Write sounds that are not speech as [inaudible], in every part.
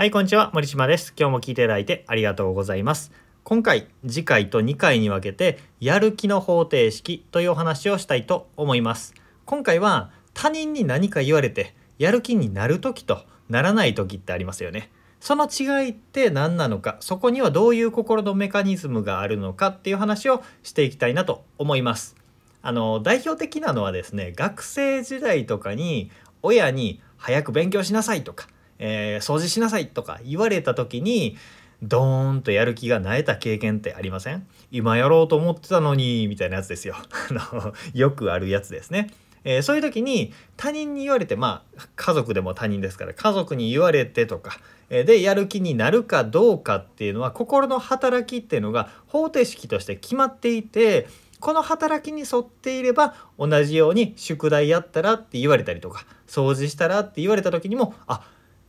はい、こんにちは。森島です。今日も聞いていただいてありがとうございます。今回、次回と2回に分けて、やる気の方程式というお話をしたいと思います。今回は、他人に何か言われて、やる気になる時とならない時ってありますよね。その違いって何なのか、そこにはどういう心のメカニズムがあるのかっていう話をしていきたいなと思います。あの、代表的なのはですね、学生時代とかに親に早く勉強しなさいとか、えー、掃除しなさいとか言われた時にドーンとやる気がなえた経験ってありません？今やろうと思ってたのにみたいなやつですよ [laughs] よくあるやつですね。えー、そういう時に他人に言われてまあ家族でも他人ですから家族に言われてとか、え、でやる気になるかどうかっていうのは心の働きっていうのが方程式として決まっていてこの働きに沿っていれば同じように宿題やったらって言われたりとか掃除したらって言われた時にもあ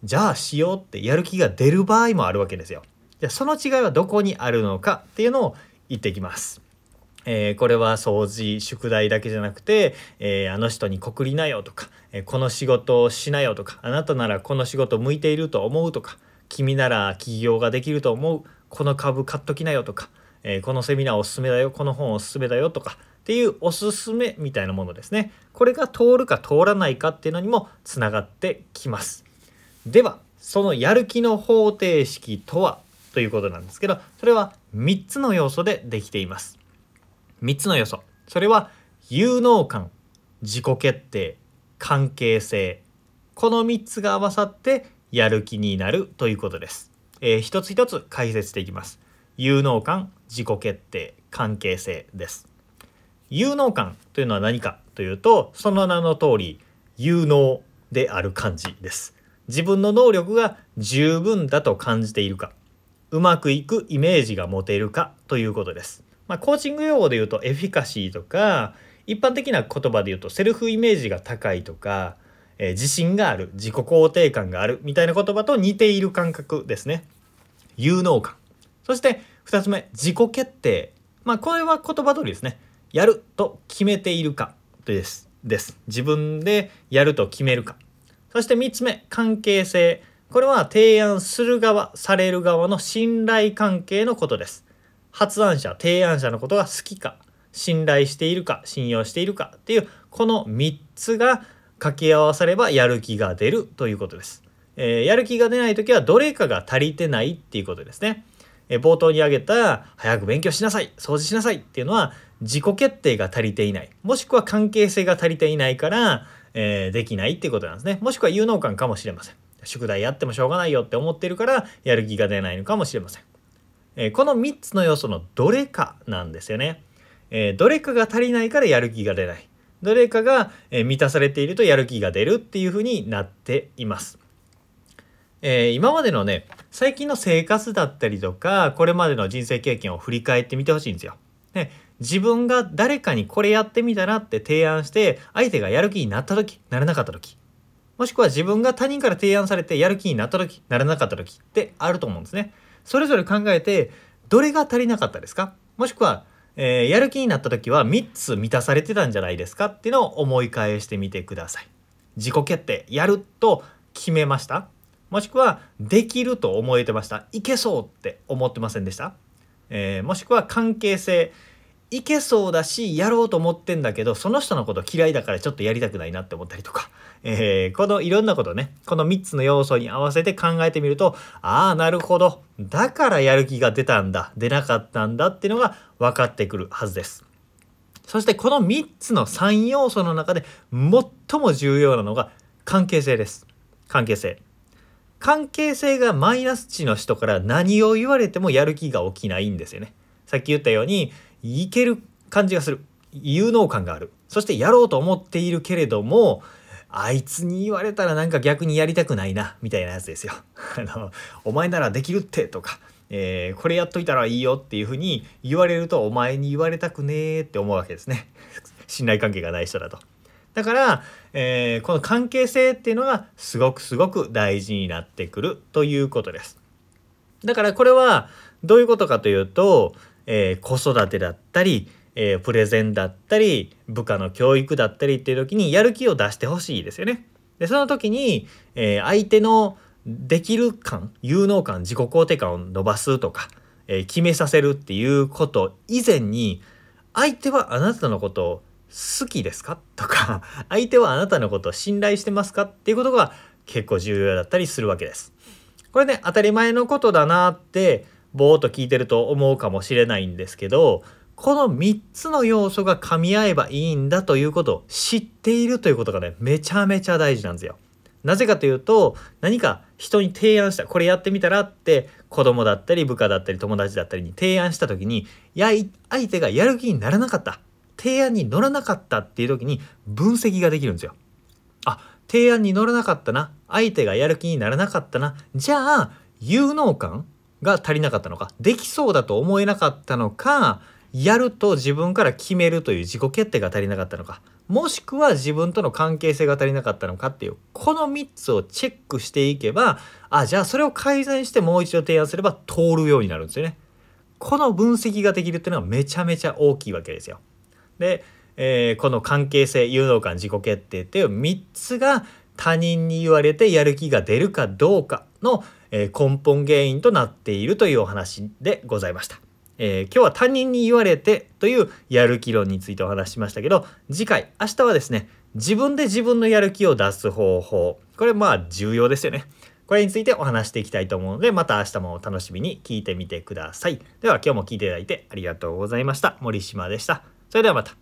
じゃあしようってやる気が出る場合もあるわけですよ。じゃその違いはどこにあるのかっていうのを言ってきます。えー、これは掃除宿題だけじゃなくて、えー、あの人に告りなよとか、えー、この仕事をしなよとかあなたならこの仕事向いていると思うとか君なら起業ができると思うこの株買っときなよとか、えこのセミナーおすすめだよこの本おすすめだよとかっていうおすすめみたいなものですねこれが通るか通らないかっていうのにもつながってきます。ではそのやる気の方程式とは？ということなんですけどそれは3つの要素でできています。3つの要素。それは有能感自己決定関係性。この3つが合わさってやる気になるということです、えー、一つ一つ解説していきます。有能感自己決定関係性です。有能感というのは何かというとその名の通り有能である感じです。自分の能力が十分だと感じているかうまくいくイメージが持てるかということです。まあ、コーチング用語で言うとエフィカシーとか一般的な言葉で言うとセルフイメージが高いとか、えー、自信がある自己肯定感があるみたいな言葉と似ている感覚ですね。有能感。そして2つ目自己決定。まあこれは言葉通りですね。やると決めているかです。です。自分でやると決めるか。そして3つ目関係性。これは提案する側される側の信頼関係のことです。発案者提案者のことが好きか信頼しているか信用しているかっていうこの3つが掛け合わさればやる気が出るということです、えー、やる気が出ない時はどれかが足りてないっていうことですね、えー、冒頭に挙げた早く勉強しなさい掃除しなさいっていうのは自己決定が足りていない。もしくは関係性が足りていないからえー、できないっていうことなんですね。もしくは有能感かもしれません。宿題やってもしょうがないよって思ってるからやる気が出ないのかもしれません。えー、この3つの要素のどれかなんですよね。えー、どれかが足りないからやる気が出ない。どれかが、え満たされているとやる気が出るっていうふうになっています。えー、今までのね最近の生活だったりとかこれまでの人生経験を振り返ってみてほしいんですよ。ね、自分が誰かにこれやってみたらって提案して相手がやる気になった時ならなかった時。もしくは自分が他人から提案されてやる気になった時ならなかった時ってあると思うんですね。それぞれ考えてどれが足りなかったですか？もしくは、えー、やる気になった時は3つ満たされてたんじゃないですか？っていうのを思い返してみてください。自己決定。やると決めました？もしくはできると思えてました？いけそうって思ってませんでした、えー、もしくは関係性いけそうだしやろうと思ってんだけどその人のこと嫌いだからちょっとやりたくないなって思ったりとか、えー、このいろんなことねこの3つの要素に合わせて考えてみるとああなるほどだからやる気が出たんだ出なかったんだっていうのが分かってくるはずです。そしてこの3つの3要素の中で最も重要なのが関係性です。関係性。関係性がマイナス値の人から何を言われてもやる気が起きないんですよね。さっき言ったようにいける感じがする有能感があるそしてやろうと思っているけれどもあいつに言われたらなんか逆にやりたくないなみたいなやつですよ。[laughs] あのお前ならできるってとか、えー、これやっといたらいいよっていうふうに言われるとお前に言われたくねーって思うわけですね。[laughs] 信頼関係がない人だと。だから、えー、この関係性っていうのがすごくすごく大事になってくるということです。だからこれはどういうことかというとえー、子育てだったり、えー、プレゼンだったり部下の教育だったりっていう時にやる気を出してほしいですよね。でその時に、えー、相手のできる感有能感自己肯定感を伸ばすとか、えー、決めさせるっていうこと以前に相手はあなたのことを好きですか？とか [laughs] 相手はあなたのことを信頼してますか？っていうことが結構重要だったりするわけです。これね当たり前のことだなってぼーっと聞いてると思うかもしれないんですけどこの3つの要素が噛み合えばいいんだということを知っているということがねめちゃめちゃ大事なんですよ。なぜかというと何か人に提案したこれやってみたらって子供だったり部下だったり友達だったりに提案した時にや相手がやる気にならなかった提案に乗らなかったっていう時に分析ができるんですよ。あ提案に乗らなかったな相手がやる気にならなかったなじゃあ有能感が足りなかったのかできそうだと思えなかったのかやると自分から決めるという自己決定が足りなかったのかもしくは自分との関係性が足りなかったのかっていうこの3つをチェックしていけばあじゃあそれを改善してもう一度提案すれば通るようになるんですよね。この分析ができるっていうのはめちゃめちゃ大きいわけですよ。で、えー、この関係性有能感自己決定っていう3つが他人に言われてやる気が出るかどうかの、えー、根本原因となっているというお話でございました。えー、今日は他人に言われてというやる気論についてお話ししましたけど次回明日はですね自分で自分のやる気を出す方法。これまあ重要ですよね。これについてお話していきたいと思うのでまた明日もお楽しみに聞いてみてください。では今日も聞いていただいてありがとうございました。森島でした。それではまた。